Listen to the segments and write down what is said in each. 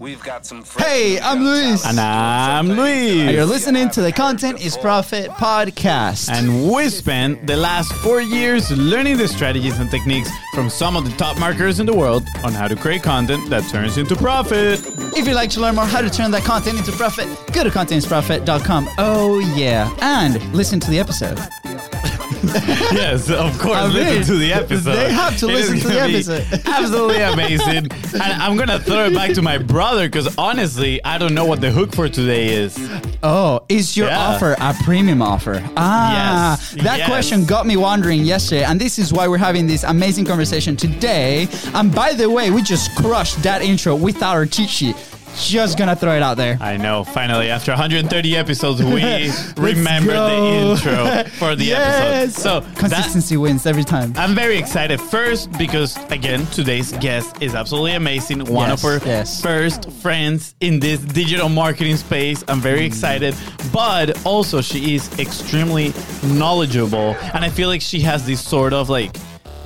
We've got some Hey, I'm Luis. And I'm Luis. You're listening to the Content is Profit podcast. And we spent the last four years learning the strategies and techniques from some of the top marketers in the world on how to create content that turns into profit. If you'd like to learn more how to turn that content into profit, go to contentisprofit.com. Oh, yeah. And listen to the episode. yes, of course. I mean, listen to the episode. they have to It is listen to the episode. absolutely amazing. and I'm gonna throw it back to my brother because honestly, I don't know what the hook for today is. Oh, is your Yeah. offer a premium offer? Ah, Yes, that yes. question got me wondering yesterday, and this is why we're having this amazing conversation today. And by the way, we just crushed that intro without our cheat sheet. Just gonna throw it out there. I know. Finally, after 130 episodes, we remembered go. the intro for the Yes. episode. So that, Consistency wins every time. I'm very excited. First, because again, today's guest is absolutely amazing. One Yes, of our yes. first friends in this digital marketing space. I'm very mm. excited. But also, she is extremely knowledgeable. And I feel like she has this sort of like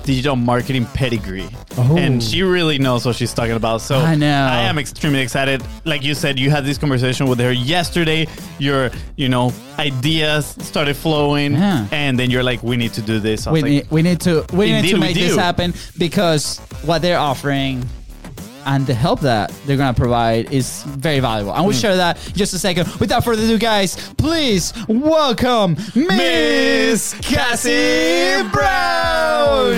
digital marketing pedigree. Oh. And she really knows what she's talking about. So I know. I am extremely excited. Like you said, you had this conversation with her yesterday. Your, you know, ideas started flowing. Yeah. And then you're like, we need to do this. We was need, we need to we need to make this happen because what they're offering and the help that they're gonna provide is very valuable. And we'll Hmm. share that in just a second. Without further ado, guys, please welcome Miss Cassie Brown.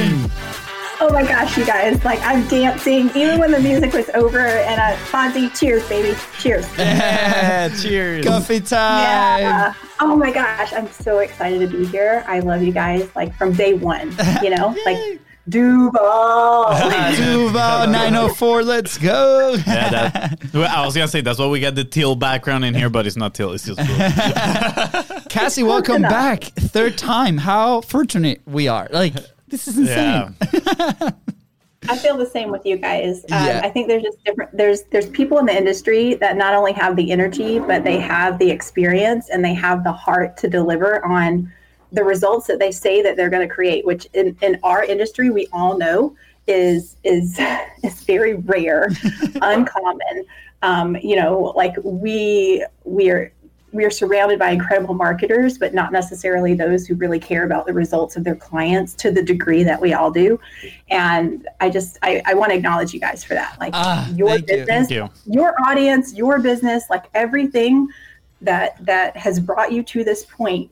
Oh my gosh, you guys! Like I'm dancing even when the music was over. And uh, Fonzie, cheers, baby, cheers! yeah, cheers. Coffee time. Yeah. Oh my gosh, I'm so excited to be here. I love you guys like from day one. You know, like Duval. Duval 904, let's go. Yeah, that, well, I was gonna say that's why we got the teal background in here, but it's not teal. It's just blue. Cassie, welcome back. Third time. How fortunate we are. Like, this is insane. yeah, I feel the same with you guys. Um, Yeah. I think there's just different. There's there's people in the industry that not only have the energy, but they have the experience and they have the heart to deliver on the results that they say that they're going to create. Which in, in our industry, we all know is is is very rare, uncommon. Um, you know, like we we are we are surrounded by incredible marketers, but not necessarily those who really care about the results of their clients to the degree that we all do. And I just I, I want to acknowledge you guys for that. Like Ah, your you. business, Thank you. your audience, your business, like everything that that has brought you to this point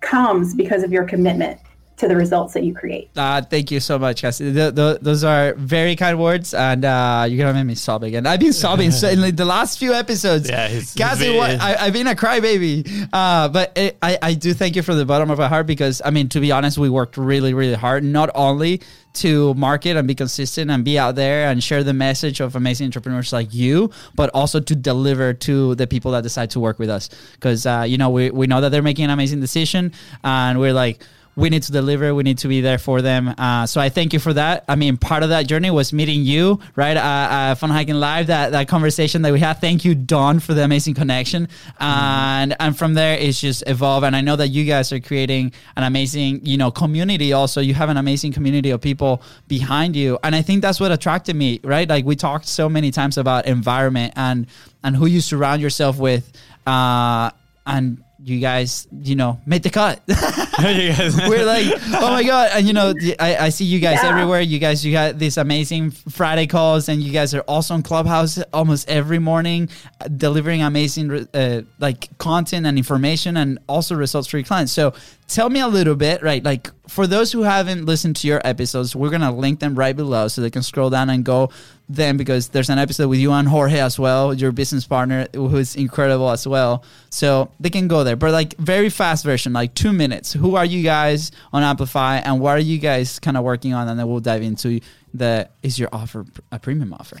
comes because of your commitment to the results that you create. Uh, thank you so much, Cassie. Th- th- those are very kind words, and uh, you're gonna make me sob again. I've been sobbing so in like, the last few episodes. Yeah, it's- Cassie, it's- what, I, I've been a crybaby, uh, but it, I, I do thank you from the bottom of my heart because I mean, to be honest, we worked really, really hard, not only to market and be consistent and be out there and share the message of amazing entrepreneurs like you, but also to deliver to the people that decide to work with us. Because uh, you know, we we know that they're making an amazing decision, and we're like we need to deliver. We need to be there for them. Uh, so I thank you for that. I mean, part of that journey was meeting you, right? Uh, uh, Funnel Hacking Live, that, that conversation that we had. Thank you, Don, for the amazing connection. And and from there, it's just evolved. And I know that you guys are creating an amazing, you know, community. Also, you have an amazing community of people behind you. And I think that's what attracted me, right? Like we talked so many times about environment and and who you surround yourself with. Uh, and you guys, you know, made the cut. You guys- we're like, oh my god! And you know, I, I see you guys Yeah. everywhere. You guys, you got these amazing Friday calls, and you guys are also on Clubhouse almost every morning, uh, delivering amazing uh, like content and information, and also results for your clients. So, tell me a little bit, right? Like for those who haven't listened to your episodes, we're gonna link them right below so they can scroll down and go them because there's an episode with you and Jorge as well, your business partner, who is incredible as well. So they can go there, but like very fast version, like two minutes. Who are you guys on Amplify, and what are you guys kind of working on? And then we'll dive into the is your offer a premium offer?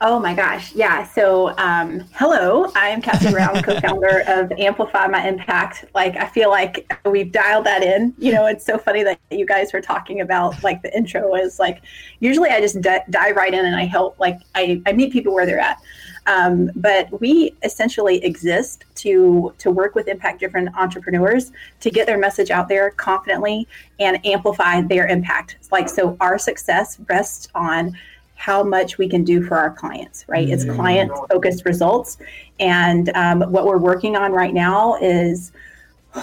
Oh my gosh. Yeah. So, um, hello, I am Cassie Brown, co founder of Amplify My Impact. Like, I feel like we've dialed that in. You know, it's so funny that you guys were talking about like the intro is like, usually I just di- dive right in and I help, like, I, I meet people where they're at. Um, but we essentially exist to to work with impact driven entrepreneurs to get their message out there confidently and amplify their impact. Like so, our success rests on how much we can do for our clients, right? It's client focused results. And um, what we're working on right now is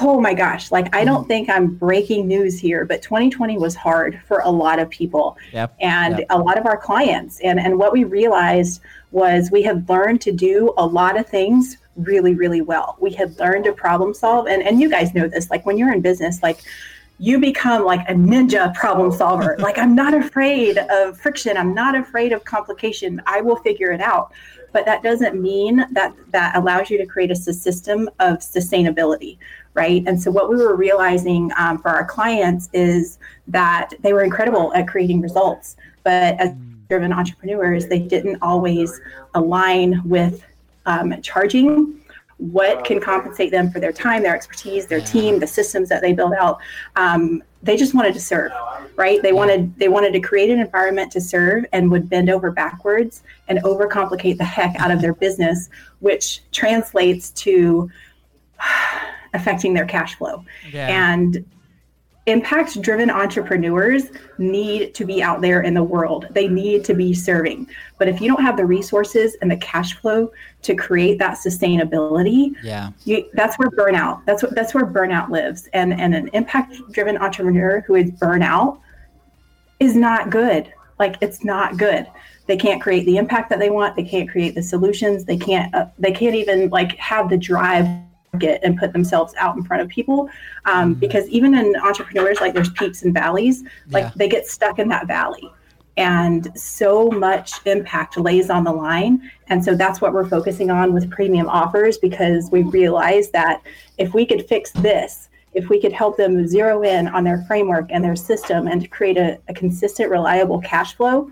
oh my gosh, like I don't mm. think I'm breaking news here, but 2020 was hard for a lot of people Yep, and yep. a lot of our clients. And and what we realized was we had learned to do a lot of things really, really well. We had learned to problem solve. And and you guys know this, like when you're in business, like you become like a ninja problem solver. like I'm not afraid of friction. I'm not afraid of complication. I will figure it out. But that doesn't mean that that allows you to create a system of sustainability, right? And so what we were realizing um, for our clients is that they were incredible at creating results, but as driven entrepreneurs, they didn't always align with um, charging what can compensate them for their time, their expertise, their team, the systems that they build out. Um, they just wanted to serve, right? They wanted they wanted to create an environment to serve and would bend over backwards and overcomplicate the heck out of their business, which translates to affecting their cash flow. Yeah. And impact driven entrepreneurs need to be out there in the world. They need to be serving. But if you don't have the resources and the cash flow to create that sustainability, Yeah. you, that's where burnout that's what that's where burnout lives and and an impact driven entrepreneur who is burnout is not good like it's not good they can't create the impact that they want they can't create the solutions they can't uh, they can't even like have the drive and put themselves out in front of people um, because even in entrepreneurs like there's peaks and valleys like Yeah. they get stuck in that valley. And so much impact lays on the line. And so that's what we're focusing on with premium offers because we realize that if we could fix this if we could help them zero in on their framework and their system and to create a, a consistent reliable cash flow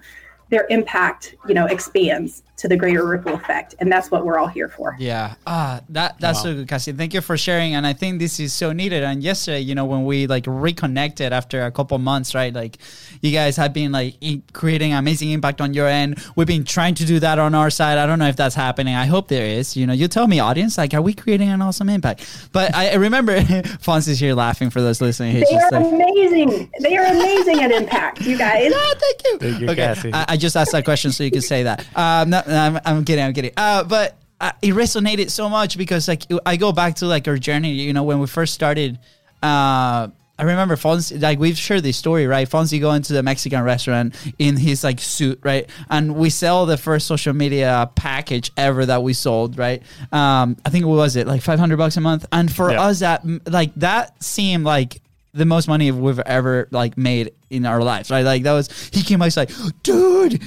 their impact you know expands to the greater ripple effect and that's what we're all here for Yeah. Ah, that that's Wow. so good, Cassie. Thank you for sharing. And I think this is so needed. And yesterday, you know, when we like reconnected after a couple months, right? Like, you guys have been like i- creating amazing impact on your end. We've been trying to do that on our side. I don't know if that's happening. I hope there is. You know, you tell me, audience, like, are we creating an awesome impact? But I I remember Fonz is here laughing for those listening. He's they are like, amazing they are amazing at impact you guys Ah, thank you. Thank you, okay, Cassie. I, I just asked that question so you can say that. Um, no, no, I'm, I'm kidding. I'm kidding. Uh, but uh, it resonated so much because like I go back to like our journey. You know, when we first started. Uh, I remember Fonzie, like we've shared this story, right? Fonzie going to the Mexican restaurant in his like suit, right? And we sell the first social media package ever that we sold, right? Um, I think what was it like 500 bucks a month? And for Yeah. us, that like that seemed like the most money we've ever like made in our lives, right? Like that was he came by, he's like, dude.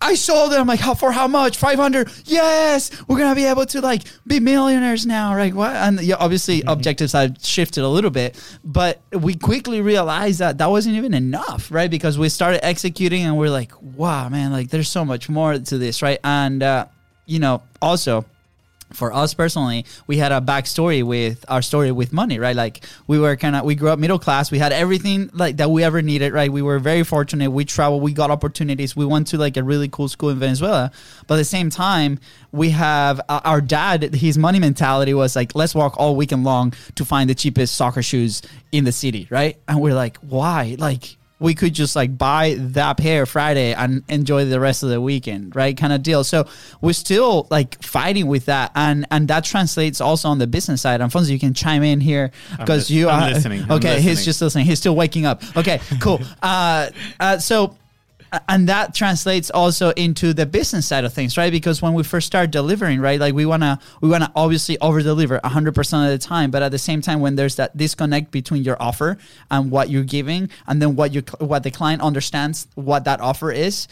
I sold it. I'm like how for how much? Five hundred. Yes, we're gonna be able to like be millionaires now, right? What? And yeah, obviously objectives had shifted a little bit, but we quickly realized that that wasn't even enough, right? Because we started executing and we're like, wow, man, like there's so much more to this, right? And uh, you know, also for us personally, we had a backstory with our story with money, right? Like we were kind of we grew up middle class. We had everything like that we ever needed, right? We were very fortunate. We traveled, we got opportunities. We went to like a really cool school in Venezuela, but at the same time, we have uh, our dad. His money mentality was like, let's walk all weekend long to find the cheapest soccer shoes in the city, right? And we're like, why? Like we could just like buy that pair Friday and enjoy the rest of the weekend, right? Kind of deal. So we're still like fighting with that, and and that translates also on the business side. And Alfonso, you can chime in here because you I'm are listening. Okay, he's just listening. He's still waking up. Okay, cool. uh, uh, so and that translates also into the business side of things right because when we first start delivering right like we want to we want to obviously over deliver 100% of the time but at the same time when there's that disconnect between your offer and what you're giving and then what you what the client understands what that offer is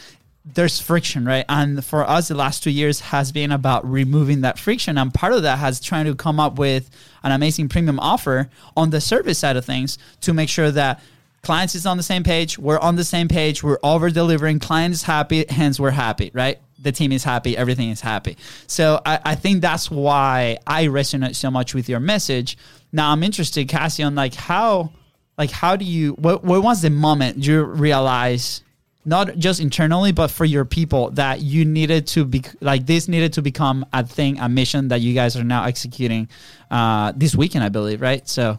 there's friction, right? And for us, the last two years has been about removing that friction. And part of that has trying to come up with an amazing premium offer on the service side of things to make sure that clients is on the same page, we're on the same page, we're over delivering, client is happy, hence we're happy, right? The team is happy, everything is happy. So I, I think that's why I resonate so much with your message. Now I'm interested, Cassie, on like how like how do you what what was the moment you realize not just internally but for your people that you needed to be like this needed to become a thing a mission that you guys are now executing uh this weekend i believe right so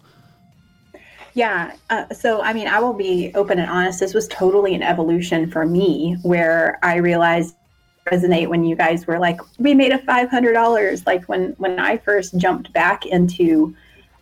Yeah. Uh, so, I mean, I will be open and honest. This was totally an evolution for me where I realized resonate when you guys were like, we made a $500. Like when, when I first jumped back into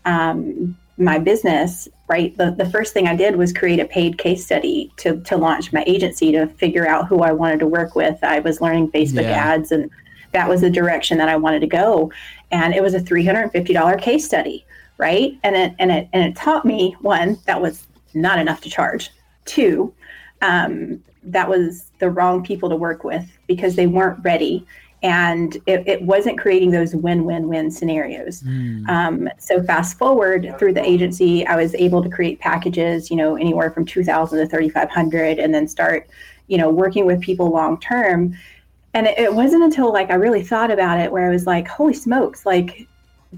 um, my business, right? The, the first thing I did was create a paid case study to, to launch my agency to figure out who I wanted to work with. I was learning Facebook yeah. ads and that was the direction that I wanted to go. And it was a $350 case study, right? And it, and it, and it taught me one, that was not enough to charge. Two, um, that was the wrong people to work with because they weren't ready and it, it, wasn't creating those win-win-win scenarios. Mm. Um, so fast forward through the agency, I was able to create packages, you know, anywhere from 2,000 to 3,500, and then start, you know, working with people long term. And it, it wasn't until like I really thought about it where I was like, holy smokes, like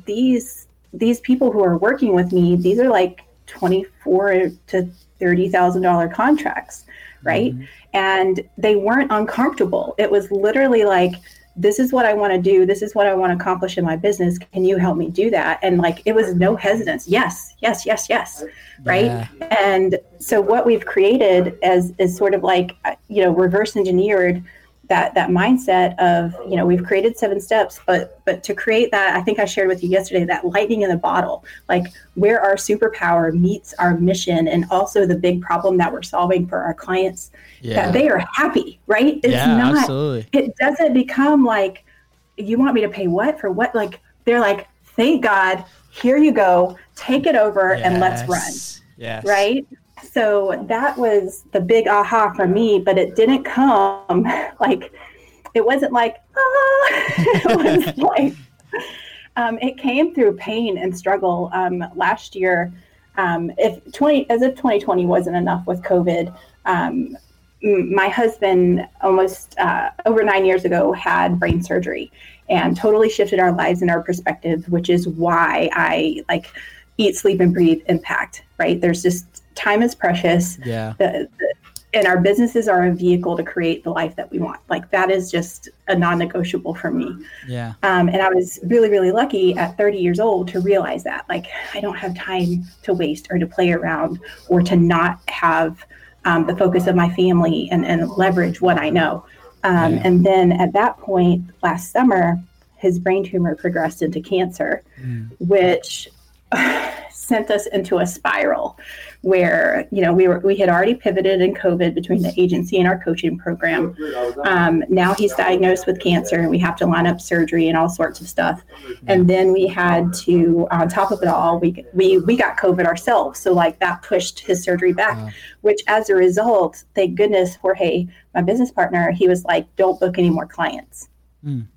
these these people who are working with me, these are like 24 to thirty thousand dollar contracts, right? Mm-hmm. And they weren't uncomfortable. It was literally like this is what I want to do. This is what I want to accomplish in my business. Can you help me do that? And like it was no hesitance. Yes, yes, yes, yes. Right. Yeah. And so what we've created as is sort of like uh, you know reverse engineered that that mindset of you know we've created seven steps but but to create that i think i shared with you yesterday that lightning in the bottle like where our superpower meets our mission and also the big problem that we're solving for our clients yeah. that they are happy right it's yeah, not absolutely. it doesn't become like you want me to pay what for what like they're like thank god here you go take it over yes. and let's run yes. right so that was the big aha for me, but it didn't come like it wasn't like ah, it was like um, it came through pain and struggle. Um, last year, um, if twenty as if 2020 wasn't enough with COVID, um, my husband almost uh, over nine years ago had brain surgery and totally shifted our lives and our perspective, which is why I like eat, sleep, and breathe impact. Right? There's just time is precious. Yeah. The, the, and our businesses are a vehicle to create the life that we want. Like that is just a non-negotiable for me. Yeah. Um, and I was really, really lucky at 30 years old to realize that. Like I don't have time to waste or to play around or to not have um, the focus of my family and, and leverage what I know. Um, yeah. And then at that point last summer, his brain tumor progressed into cancer, mm. which sent us into a spiral where you know we were we had already pivoted in COVID between the agency and our coaching program. Um, now he's diagnosed with cancer, and we have to line up surgery and all sorts of stuff. And then we had to, on top of it all, we we we got COVID ourselves, so like that pushed his surgery back. Wow. Which, as a result, thank goodness Jorge, my business partner, he was like, "Don't book any more clients." Mm.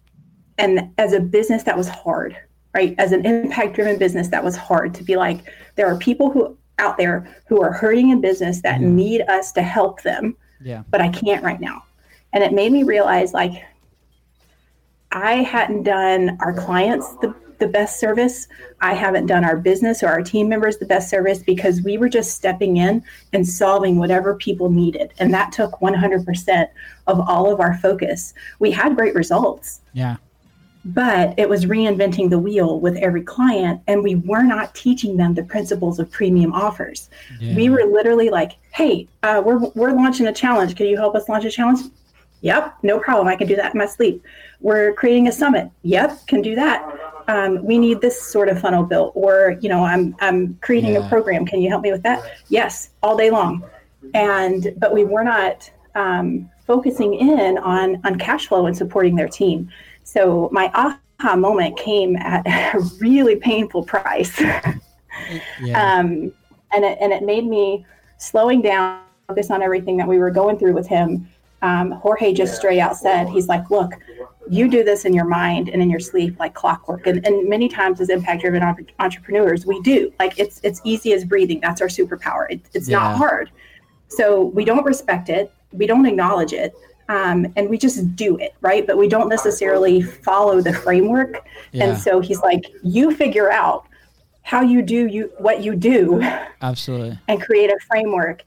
And as a business, that was hard right? As an impact driven business, that was hard to be like, there are people who out there who are hurting in business that mm. need us to help them. Yeah. But I can't right now. And it made me realize like I hadn't done our clients the, the best service. I haven't done our business or our team members the best service because we were just stepping in and solving whatever people needed. And that took 100% of all of our focus. We had great results. Yeah but it was reinventing the wheel with every client and we were not teaching them the principles of premium offers. Yeah. we were literally like hey uh, we're, we're launching a challenge. Can you help us launch a challenge? Yep no problem. I can do that in my sleep. We're creating a summit. Yep can do that. Um, we need this sort of funnel built or you know i'm i'm creating yeah. a program. Can you help me with that? Yes all day long. And but we were not um, focusing in on on cash flow and supporting their team so my aha moment came at a really painful price. yeah. um, and, it, and it made me slowing down, focus on everything that we were going through with him. Um, Jorge just straight out said, he's like, look, you do this in your mind and in your sleep like clockwork. And, and many times as impact driven entrepreneurs, we do. Like it's it's easy as breathing. That's our superpower. It, it's yeah. not hard. So we don't respect it. We don't acknowledge it um, and we just do it right? But we don't necessarily follow the framework. Yeah. and so he's like you figure out how you do you what you do absolutely. and create a framework.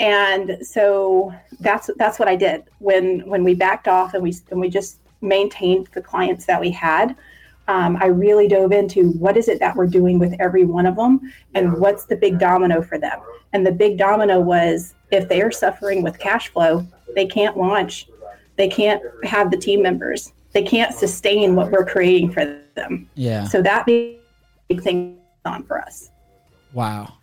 And so that's that's what i did when when we backed off and we and we just maintained the clients that we had um, I really dove into what is it that we're doing with every one of them and what's the big domino for them. And the big domino was if they are suffering with cash flow, they can't launch, they can't have the team members, they can't sustain what we're creating for them. Yeah. So that big thing on for us. Wow.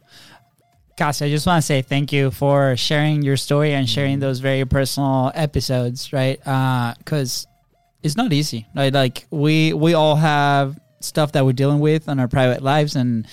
Cassie, I just want to say thank you for sharing your story and sharing those very personal episodes, right? Because uh, it's not easy, right? Like we we all have stuff that we're dealing with in our private lives, and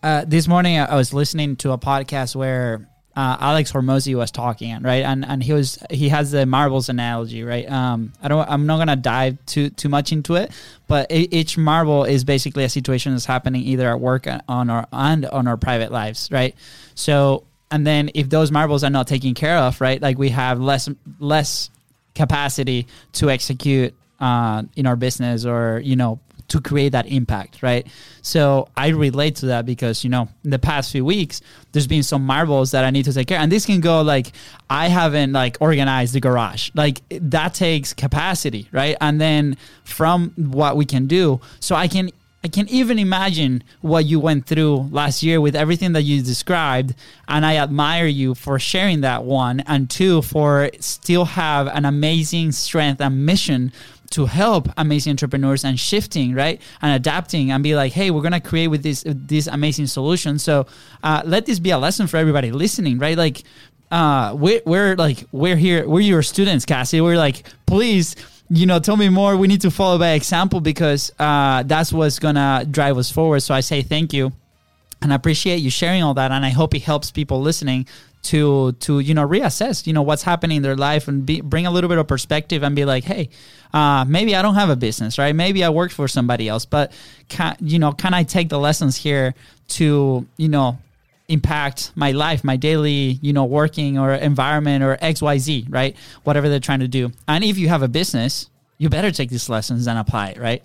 uh, this morning I was listening to a podcast where uh, Alex Hormozi was talking, right? And and he was he has the marbles analogy, right? Um, I don't I'm not gonna dive too too much into it, but each marble is basically a situation that's happening either at work on our and on our private lives, right? So and then if those marbles are not taken care of, right, like we have less less capacity to execute uh, in our business or you know to create that impact, right? So I relate to that because, you know, in the past few weeks, there's been some marbles that I need to take care. And this can go like, I haven't like organized the garage. Like that takes capacity, right? And then from what we can do, so I can I can even imagine what you went through last year with everything that you described. And I admire you for sharing that one. And two, for still have an amazing strength and mission to help amazing entrepreneurs and shifting right? And adapting and be like hey we're gonna create with this this amazing solution. So uh, let this be a lesson for everybody listening right? Like uh, we're, we're like we're here we're your students cassie. We're like please you know tell me more. We need to follow by example because uh, that's what's gonna drive us forward. So i say thank you and I appreciate you sharing all that and i hope it helps people listening to to you know reassess you know what's happening in their life and be, bring a little bit of perspective and be like hey uh, maybe i don't have a business right? Maybe i work for somebody else but can you know can i take the lessons here to you know impact my life my daily you know working or environment or xyz right? Whatever they're trying to do. And if you have a business you better take these lessons and apply it right?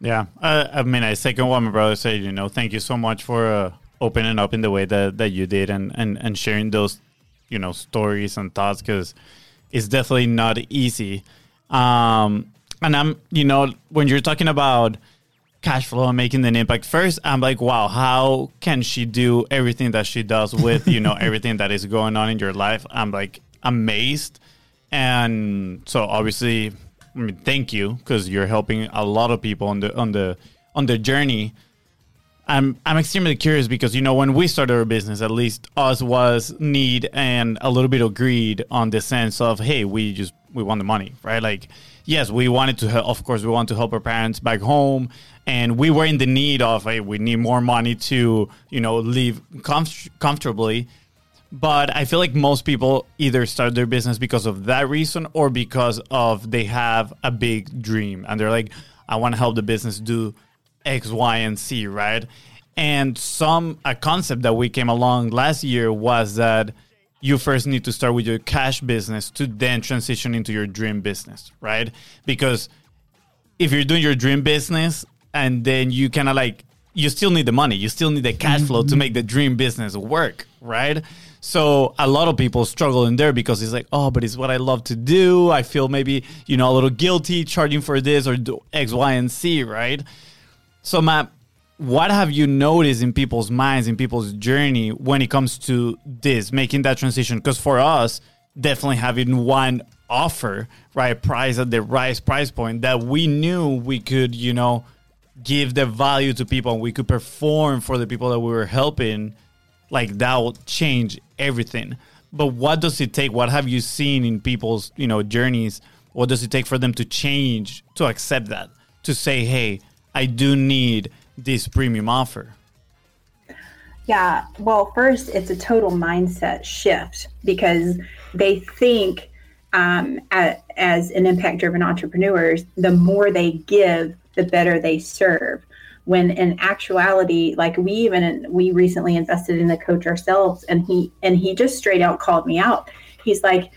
Yeah. Uh, i mean i second what my brother said you know thank you so much for uh opening up in the way that, that you did and, and, and sharing those, you know, stories and thoughts because it's definitely not easy. Um, and I'm, you know, when you're talking about cash flow and making an impact, first I'm like, wow, how can she do everything that she does with, you know, everything that is going on in your life? I'm like amazed. And so obviously, I mean, thank you because you're helping a lot of people on the on the on the journey I'm I'm extremely curious because you know when we started our business, at least us was need and a little bit of greed on the sense of hey, we just we want the money, right? Like yes, we wanted to help, of course we want to help our parents back home, and we were in the need of hey, we need more money to you know live comf- comfortably. But I feel like most people either start their business because of that reason or because of they have a big dream and they're like, I want to help the business do X, Y, and C, right? And some a concept that we came along last year was that you first need to start with your cash business to then transition into your dream business, right? Because if you're doing your dream business and then you kind of like you still need the money, you still need the cash flow to make the dream business work, right? So a lot of people struggle in there because it's like, oh, but it's what I love to do. I feel maybe you know a little guilty charging for this or X, Y, and Z, right? So, Matt, what have you noticed in people's minds, in people's journey when it comes to this, making that transition? Because for us, definitely having one offer, right, price at the right price point that we knew we could, you know, give the value to people and we could perform for the people that we were helping, like that will change everything. But what does it take? What have you seen in people's, you know, journeys? What does it take for them to change, to accept that, to say, hey, I do need this premium offer? Yeah, well, first, it's a total mindset shift because they think um, at, as an impact driven entrepreneurs, the more they give, the better they serve. When in actuality, like we even we recently invested in a coach ourselves, and he and he just straight out called me out. He's like,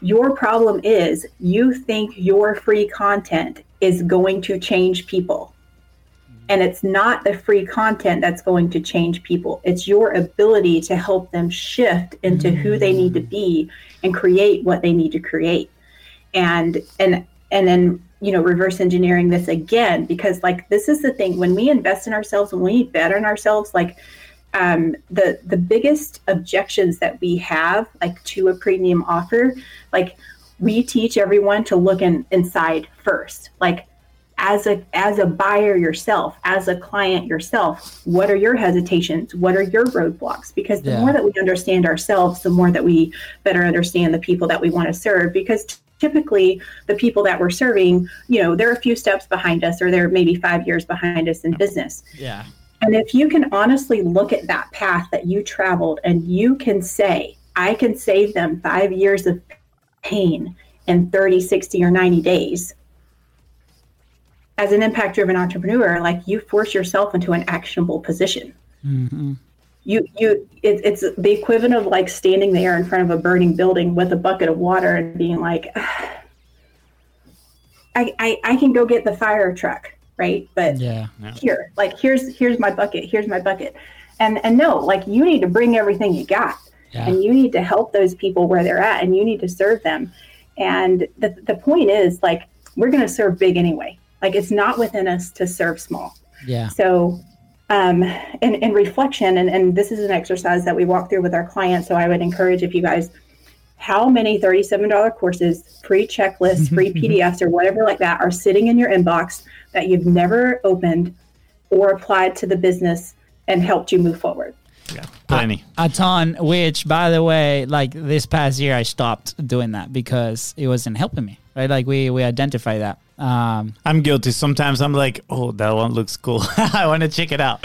"Your problem is you think your free content is going to change people." And it's not the free content that's going to change people. It's your ability to help them shift into mm-hmm. who they need to be and create what they need to create. And and and then you know reverse engineering this again because like this is the thing when we invest in ourselves when we bet on ourselves like um, the the biggest objections that we have like to a premium offer like we teach everyone to look in, inside first like as a as a buyer yourself as a client yourself what are your hesitations what are your roadblocks because the Yeah. more that we understand ourselves the more that we better understand the people that we want to serve because typically the people that we're serving you know they're a few steps behind us or they're maybe five years behind us in business Yeah. and if you can honestly look at that path that you traveled and you can say, I can save them five years of pain in 30, 60, or 90 days, as an impact driven entrepreneur, like you force yourself into an actionable position. Mm-hmm. You, you, it, it's the equivalent of like standing there in front of a burning building with a bucket of water and being like, I, I, I can go get the fire truck, right? But Yeah. here like here's here's my bucket here's my bucket and and no like you need to bring everything you got Yeah. and you need to help those people where they're at and you need to serve them and the, the point is like we're going to serve big anyway like it's not within us to serve small Yeah. so um, in, in reflection and, and this is an exercise that we walk through with our clients so i would encourage if you guys how many $37 courses free checklists free pdfs or whatever like that are sitting in your inbox that you've never opened or applied to the business and helped you move forward Yeah, plenty. a ton which by the way like this past year i stopped doing that because it wasn't helping me right like we we identify that um I'm guilty. Sometimes I'm like, oh, that one looks cool. I want to check it out.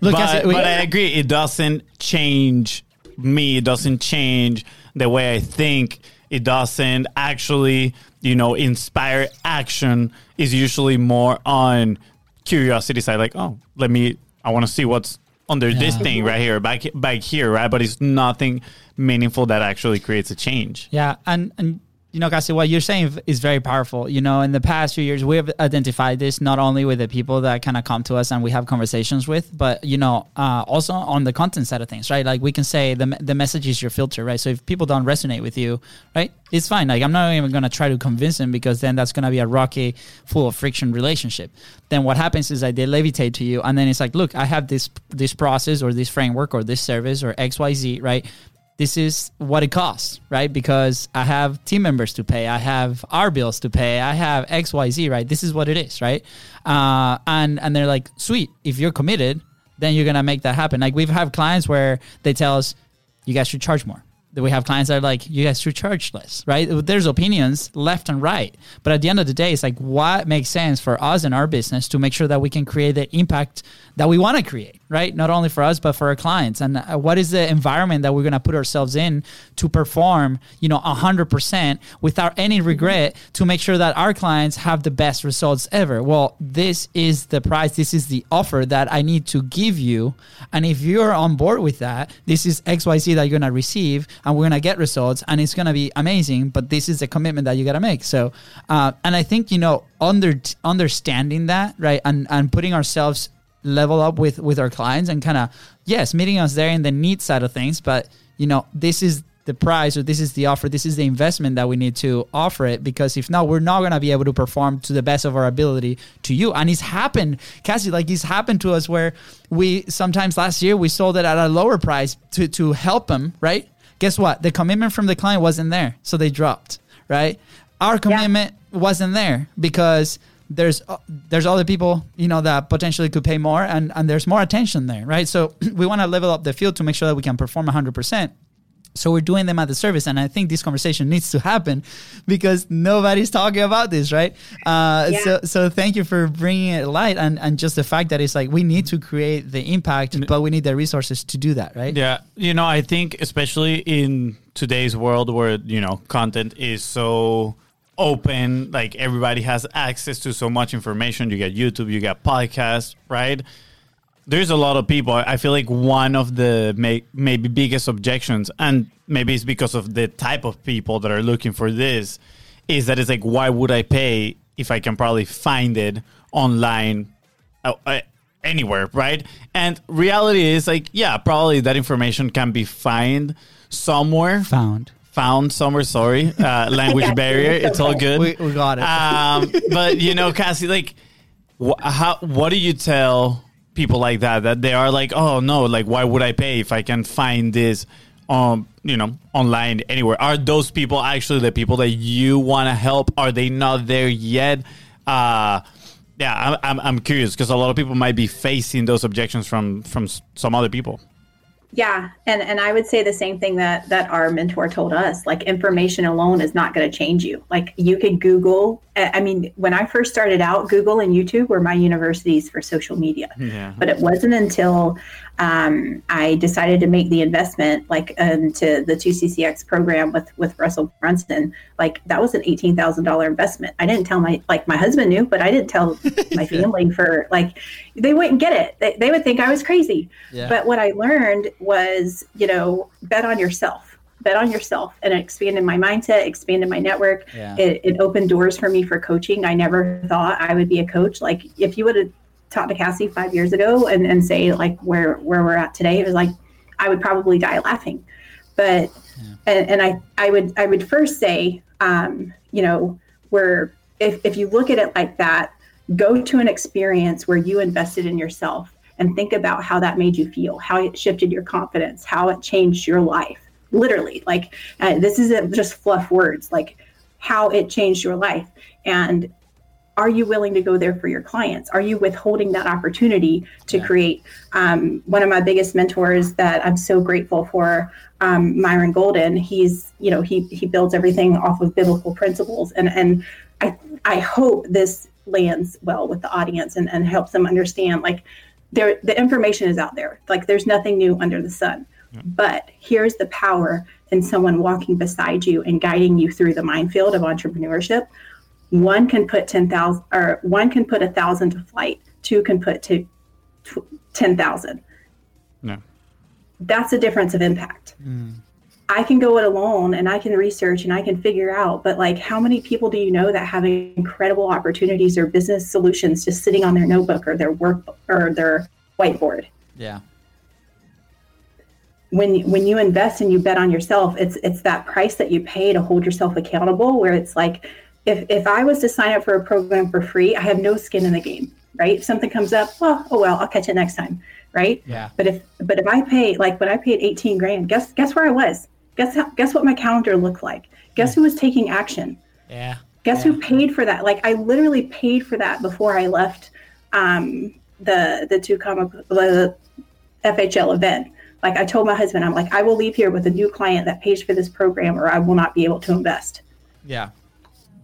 Look, but, it- we- but I agree. It doesn't change me. It doesn't change the way I think. It doesn't actually, you know, inspire action. Is usually more on curiosity side. Like, oh, let me. I want to see what's under this thing right here, back back here, right? But it's nothing meaningful that actually creates a change. Yeah, and and you know, Cassie, what you're saying is very powerful. You know, in the past few years, we have identified this not only with the people that kind of come to us and we have conversations with, but you know, uh, also on the content side of things, right? Like we can say the the message is your filter, right? So if people don't resonate with you, right, it's fine. Like I'm not even gonna try to convince them because then that's gonna be a rocky, full of friction relationship. Then what happens is that they levitate to you, and then it's like, look, I have this this process or this framework or this service or X Y Z, right? This is what it costs, right? Because I have team members to pay, I have our bills to pay, I have X, Y, Z, right? This is what it is, right? Uh, and and they're like, sweet, if you're committed, then you're gonna make that happen. Like we've had clients where they tell us, you guys should charge more. That we have clients that are like, you guys should charge less, right? There's opinions left and right, but at the end of the day, it's like what makes sense for us and our business to make sure that we can create the impact that we want to create, right? Not only for us but for our clients. And uh, what is the environment that we're going to put ourselves in to perform, you know, hundred percent without any regret to make sure that our clients have the best results ever. Well, this is the price. This is the offer that I need to give you. And if you're on board with that, this is X, Y, Z that you're going to receive and we're going to get results and it's going to be amazing. But this is the commitment that you got to make. So, uh, and I think, you know, under understanding that, right. And, and putting ourselves level up with with our clients and kind of yes meeting us there in the need side of things but you know this is the price or this is the offer this is the investment that we need to offer it because if not we're not going to be able to perform to the best of our ability to you. And it's happened cassie like it's happened to us where we sometimes last year we sold it at a lower price to to help them right? Guess what? The commitment from the client wasn't there so they dropped right? Our commitment wasn't there because there's uh, there's other people you know that potentially could pay more and and there's more attention there right? So we want to level up the field to make sure that we can perform 100% so we're doing them at the service and i think this conversation needs to happen because nobody's talking about this right? Uh, Yeah. so so thank you for bringing it light and and just the fact that it's like we need to create the impact but we need the resources to do that right? Yeah, you know, I think especially in today's world where you know content is so open, like everybody has access to so much information. You get YouTube, you get podcasts, right? There's a lot of people. I feel like one of the may, maybe biggest objections, and maybe it's because of the type of people that are looking for this, is that it's like, why would I pay if I can probably find it online uh, uh, anywhere, right? And reality is like, yeah, probably that information can be found somewhere, found found somewhere. Sorry, uh, language Yeah, barrier. it's It's all good. We, we got it. Um, but you know, Cassie, like, wh- how? What do you tell people like that that they are like, oh no, like, why would I pay if I can find this, um, you know, online anywhere? Are those people actually the people that you want to help? Are they not there yet? Uh, yeah, I'm, I'm, I'm curious because a lot of people might be facing those objections from from some other people. Yeah, and and I would say the same thing that that our mentor told us. Like information alone is not going to change you. Like you could Google. I I mean, when I first started out, Google and YouTube were my universities for social media. Yeah. But it wasn't until um, I decided to make the investment, like into the two CCX program with with Russell Brunson. Like that was an eighteen thousand dollar investment. I didn't tell my like my husband knew, but I didn't tell my family for like they wouldn't get it. They, they would think I was crazy. Yeah. But what I learned was, you know, bet on yourself. Bet on yourself, and it expanded my mindset, expanded my network. Yeah. It, it opened doors for me for coaching. I never thought I would be a coach. Like if you would have talked to Cassie five years ago and, and say like where where we're at today, it was like I would probably die laughing. But and, and I I would I would first say, um, you know, where if if you look at it like that, go to an experience where you invested in yourself and think about how that made you feel, how it shifted your confidence, how it changed your life. Literally, like uh, this isn't just fluff words, like how it changed your life. And are you willing to go there for your clients? Are you withholding that opportunity to Yeah. create? Um, one of my biggest mentors that I'm so grateful for, um, Myron Golden. He's, you know, he he builds everything off of biblical principles, and and I I hope this lands well with the audience and, and helps them understand like there the information is out there. Like there's nothing new under the sun. But here's the power in someone walking beside you and guiding you through the minefield of entrepreneurship one can put 10,000 or one can put a thousand to flight. Two can put to 10,000 No. that's a difference of impact. Mm. I can go it alone and I can research and I can figure out but like how many people do you know that have incredible opportunities or business solutions just sitting on their notebook or their work or their whiteboard? Yeah. when when you invest and you bet on yourself it's it's that price that you pay to hold yourself accountable where it's like if if i was to sign up for a program for free i have no skin in the game right if something comes up well oh well i'll catch it next time right Yeah. but if but if i pay like when i paid 18 grand guess guess where i was guess how, guess what my calendar looked like guess who was taking action Yeah. Guess who paid for that? Like I literally paid for that before I left um, the the two comic the FHL event. Like I told my husband, I'm like, I will leave here with a new client that pays for this program, or I will not be able to invest. Yeah.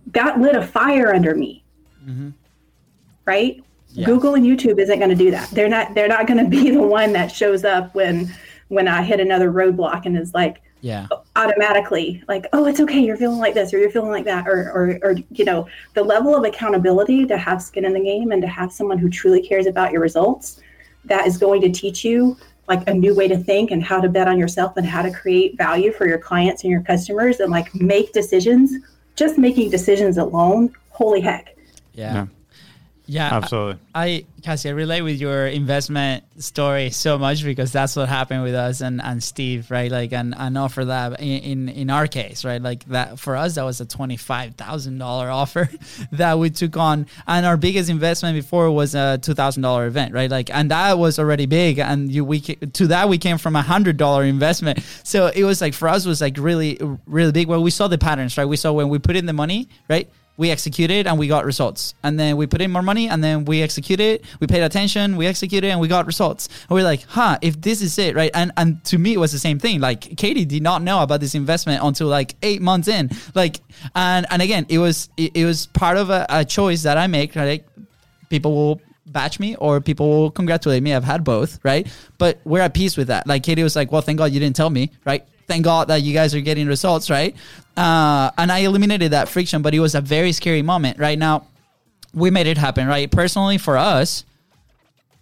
That lit a fire under me. Mm-hmm. Right? Yeah. Google and YouTube isn't going to do that. They're not. They're not going to be the one that shows up when when I hit another roadblock and is like, Yeah. automatically like oh it's okay you're feeling like this or you're feeling like that or, or or you know the level of accountability to have skin in the game and to have someone who truly cares about your results that is going to teach you like a new way to think and how to bet on yourself and how to create value for your clients and your customers and like make decisions just making decisions alone holy heck Yeah. Yeah. Absolutely. I Cassie, I relate with your investment story so much because that's what happened with us and, and Steve, right? Like and, and offer that in, in in our case, right? Like that for us that was a twenty five thousand dollar offer that we took on, and our biggest investment before was a two thousand dollar event, right? Like and that was already big, and you we to that we came from a hundred dollar investment, so it was like for us was like really really big. Well, we saw the patterns, right? We saw when we put in the money, right? We executed and we got results. And then we put in more money and then we executed, we paid attention, we executed and we got results. And we're like, huh, if this is it, right? And and to me it was the same thing. Like Katie did not know about this investment until like eight months in. Like and and again, it was it, it was part of a, a choice that I make, right? People will batch me or people will congratulate me. I've had both, right? But we're at peace with that. Like Katie was like, well, thank God you didn't tell me, right? Thank God that you guys are getting results, right? Uh, and I eliminated that friction, but it was a very scary moment. Right now, we made it happen, right? Personally, for us,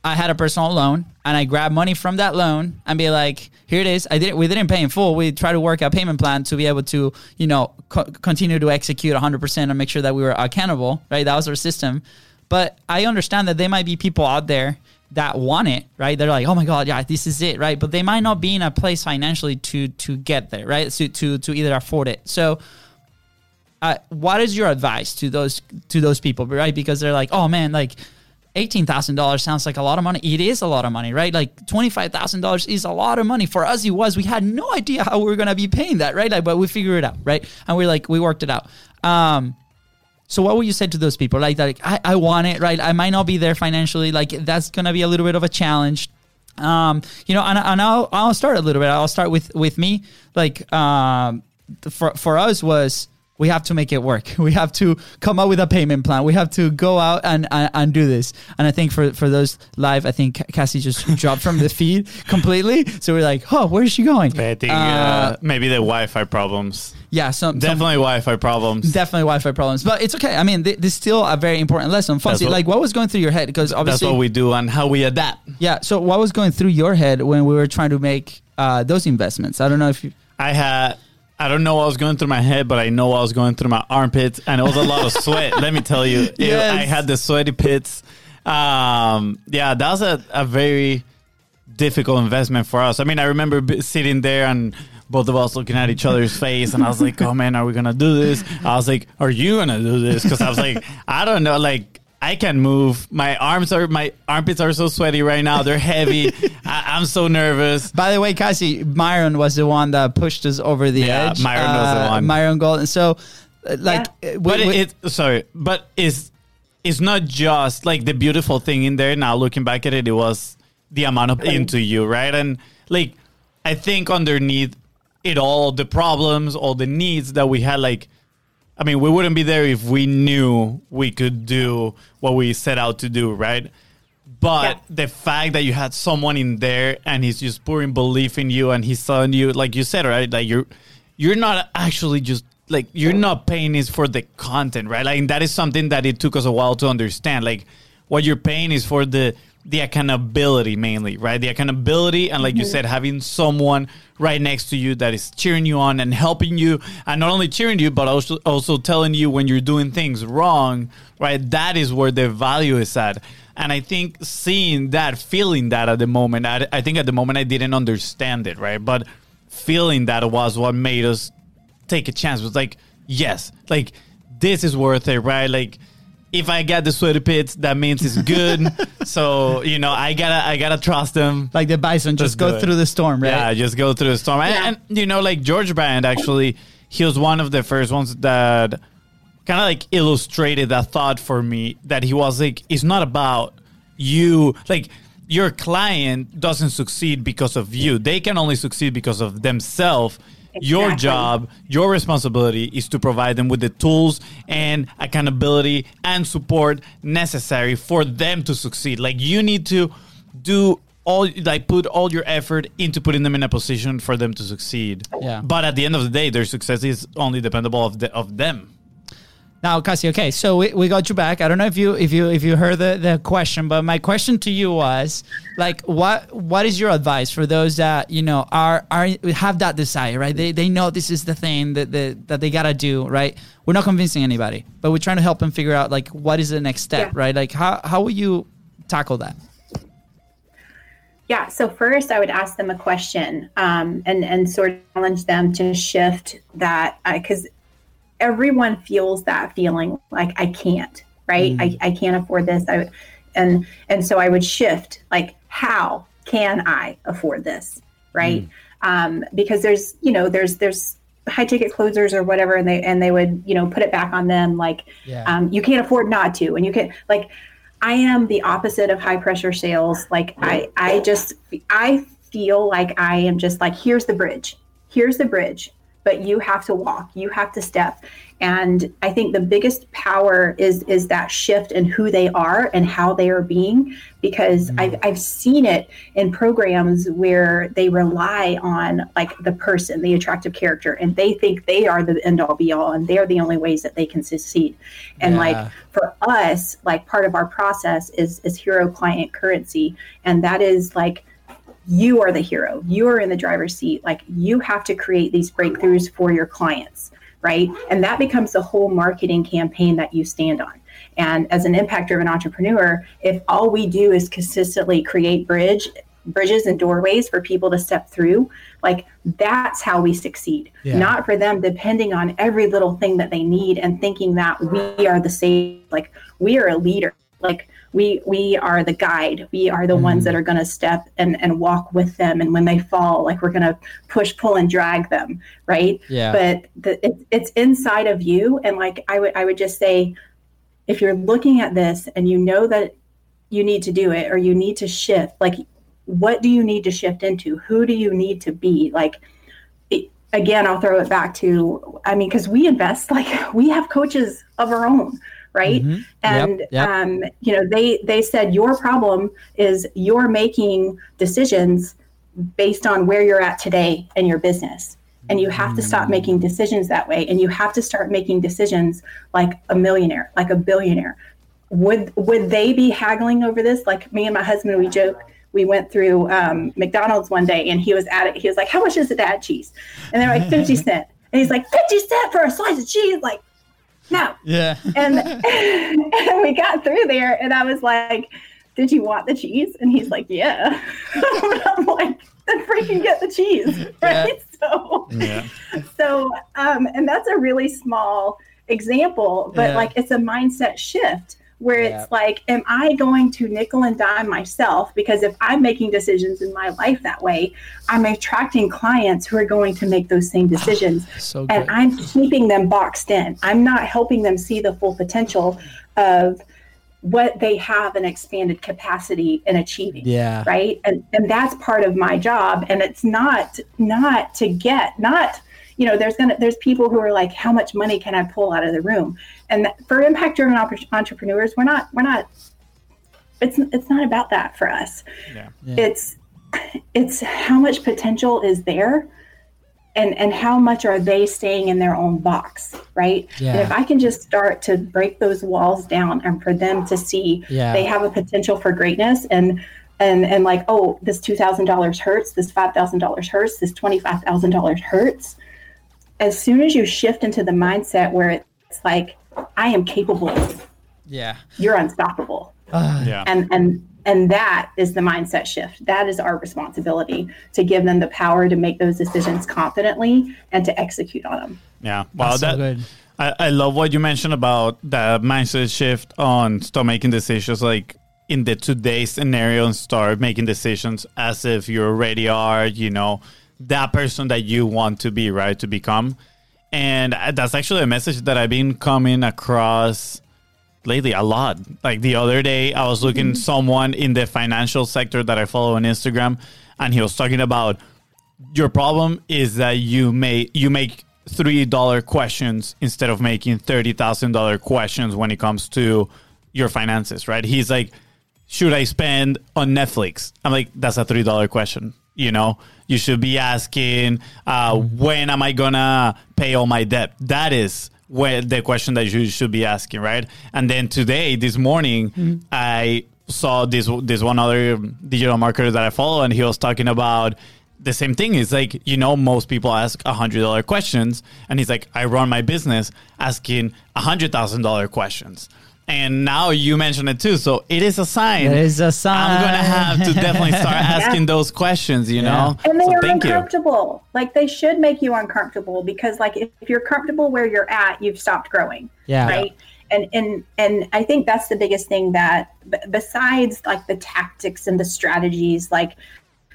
I had a personal loan and I grabbed money from that loan and be like, here it is. I didn't, we didn't pay in full. We tried to work a payment plan to be able to, you know, co- continue to execute 100% and make sure that we were accountable, right? That was our system. But I understand that there might be people out there that want it, right? They're like, oh my god, yeah, this is it, right? But they might not be in a place financially to to get there, right? To to to either afford it. So. Uh, what is your advice to those to those people, right? Because they're like, oh man, like eighteen thousand dollars sounds like a lot of money. It is a lot of money, right? Like twenty five thousand dollars is a lot of money for us. It was. We had no idea how we were gonna be paying that, right? Like, but we figured it out, right? And we're like, we worked it out. Um, so what would you say to those people? Like, like I, I want it, right? I might not be there financially. Like that's gonna be a little bit of a challenge. Um, you know, and, and I'll I'll start a little bit. I'll start with with me. Like, um, for for us was we have to make it work. We have to come up with a payment plan. We have to go out and, and, and do this. And I think for, for those live, I think Cassie just dropped from the feed completely. So we're like, oh, where's she going? I think uh, uh, maybe the Wi-Fi problems. Yeah, some definitely some, Wi-Fi problems. Definitely Wi-Fi problems, but it's okay. I mean, th- this is still a very important lesson. Fonzie, like, what was going through your head? Because obviously, that's what we do and how we adapt. Yeah. So, what was going through your head when we were trying to make uh, those investments? I don't know if you. I had I don't know what was going through my head, but I know what was going through my armpits, and it was a lot of sweat. Let me tell you, it. I had the sweaty pits. Um, yeah, that was a, a very difficult investment for us. I mean, I remember sitting there and both of us looking at each other's face, and I was like, "Oh man, are we gonna do this?" I was like, "Are you gonna do this?" Because I was like, "I don't know." Like I can move. My arms are my armpits are so sweaty right now. They're heavy. I, am so nervous. By the way, Cassie, Myron was the one that pushed us over the yeah, edge. Myron uh, was the uh, one. Myron Golden. So, uh, like, yeah. Uh, but we, it, it, sorry, but it's it's not just like the beautiful thing in there. Now looking back at it, it was the amount of into you, right? And like, I think underneath it all, the problems, all the needs that we had, like I mean, we wouldn't be there if we knew we could do what we set out to do, right? But yeah. the fact that you had someone in there and he's just pouring belief in you and he's telling you, like you said, right? Like you're you're not actually just like you're not paying is for the content, right? Like that is something that it took us a while to understand. Like what you're paying is for the the accountability mainly, right? The accountability and like mm-hmm. you said, having someone right next to you that is cheering you on and helping you and not only cheering you but also also telling you when you're doing things wrong, right? That is where the value is at. And I think seeing that, feeling that at the moment, I, I think at the moment I didn't understand it, right? But feeling that was what made us take a chance. It was like, yes, like this is worth it, right? Like if I get the sweaty pits, that means it's good. so you know, I gotta I gotta trust them. Like the bison, just go through the storm, right? Yeah, just go through the storm. Yeah. And, and, you know, like George Brand actually, he was one of the first ones that kind of like illustrated that thought for me. That he was like, it's not about you, like. Your client doesn't succeed because of you. They can only succeed because of themselves Exactly. Your job, your responsibility is to provide them with the tools and accountability and support necessary for them to succeed. Like you need to do all like put all your effort into putting them in a position for them to succeed. Yeah. But at the end of the day, their success is only dependable of the, of them. Now, Cassie, okay, so we, we got you back. I don't know if you if you if you heard the, the question, but my question to you was like what what is your advice for those that, you know, are are have that desire, right? They they know this is the thing that that, that they gotta do, right? We're not convincing anybody, but we're trying to help them figure out like what is the next step, yeah. right? Like how how will you tackle that? Yeah. So first, I would ask them a question, um, and and sort of challenge them to shift that because uh, everyone feels that feeling like I can't, right? Mm. I, I can't afford this. I would, and and so I would shift like how can I afford this, right? Mm. Um, because there's you know there's there's high ticket closers or whatever, and they and they would you know put it back on them like yeah. um, you can't afford not to, and you can like I am the opposite of high pressure sales. Like I I just I feel like I am just like here's the bridge, here's the bridge but you have to walk you have to step and i think the biggest power is is that shift in who they are and how they are being because mm. I've, I've seen it in programs where they rely on like the person the attractive character and they think they are the end all be all and they're the only ways that they can succeed and yeah. like for us like part of our process is is hero client currency and that is like you are the hero. You are in the driver's seat. Like you have to create these breakthroughs for your clients. right? And that becomes the whole marketing campaign that you stand on. And as an impact driven entrepreneur, if all we do is consistently create bridge bridges and doorways for people to step through, like that's how we succeed. Yeah. Not for them depending on every little thing that they need and thinking that we are the same, like we are a leader. Like we we are the guide. We are the ones that mm-hmm. are going to step and and walk with them. And when they fall, like we're going to push, pull, and drag them, right? Yeah. But the, it, it's inside of you. And like I would I would just say, if you're looking at this and you know that you need to do it or you need to shift, like what do you need to shift into? Who do you need to be? Like it, again, I'll throw it back to I mean, because we invest like we have coaches of our own right? Mhm. Yep, and yep. um, you know they they said your problem is you're making decisions based on where you're at today in your business. And you have to stop making decisions that way. And you have to start making decisions like a millionaire like a billionaire. Would would they be haggling over this? Like me and my husband we joke we went through um, mcdonald's one day and he was at it. He was like how much is it to add cheese? And they're like 50 cent. And he's like 50 cent for a slice of cheese? Like no. Yeah. and, and we got through there and i was like did you want the cheese? And he's like yeah. I'm like then freaking get the cheese. Right? So Yeah. so um and that's a really small example but Yeah. like it's a mindset shift where Yeah. it's like am i going to nickel and dime myself because if i'm making decisions in my life that way i'm attracting clients who are going to make those same decisions So and. I'm keeping them boxed in. I'm not helping them see the full potential of what they have an expanded capacity in achieving. Yeah. Right. And and that's part of my job. And it's not not to get, not, you know, there's gonna there's people who are like, how much money can I pull out of the room? And that, for impact driven entrepreneurs, we're not, we're not, it's it's not about that for us Yeah. Yeah. it's it's how much potential is there and and how much are they staying in their own box right and Yeah. if i can just start to break those walls down and for them to see Yeah. they have a potential for greatness and and and like oh this $2000 hurts this $5000 hurts this $25000 hurts as soon as you shift into the mindset where it's like i am capable Yeah. you're unstoppable Ah, Yeah. and and and that is the mindset shift that is our responsibility to give them the power to make those decisions confidently and to execute on them Yeah. Wow. that's so that good. I, I love what you mentioned about the mindset shift on start making decisions like in the today scenario and start making decisions as if you already are, you know, that person that you want to be, right? To become. And uh, that's actually a message that I've been coming across lately a lot. Like the other day, I was looking someone in the financial sector that I follow on Instagram, and he was talking about your problem is that you may you make three dollar questions instead of making thirty thousand dollar questions when it comes to your finances, right? He's like, should I spend on Netflix? I'm like, that's a three dollar question. You know, you should be asking, uh, when am I gonna pay all my debt? That is where the question that you should be asking, right? And then today, this morning, I saw this this one other digital marketer that I follow, and he was talking about the same thing. It's like you know, most people ask a hundred dollar questions, and he's like, I run my business asking a hundred thousand dollar questions. And now you mentioned it too, so it is a sign. It is a sign. I'm gonna have to definitely start asking those questions. You know, and they so are thank you. uncomfortable like they should make you uncomfortable because like if, if you're comfortable where you're at you've stopped growing Yeah. right and and and i think that's the biggest thing that b- besides like the tactics and the strategies like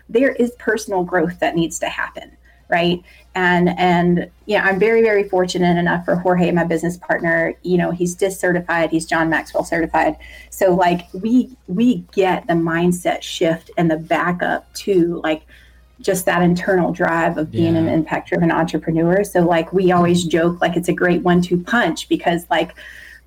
there is personal growth that needs to happen right? And and yeah i'm very very fortunate enough for jorge my business partner. You know he's DISC certified he's john maxwell certified. So like we we get the mindset shift and the backup to like just that internal drive of being an impact driven entrepreneur. So like we always joke like it's a great one two punch because like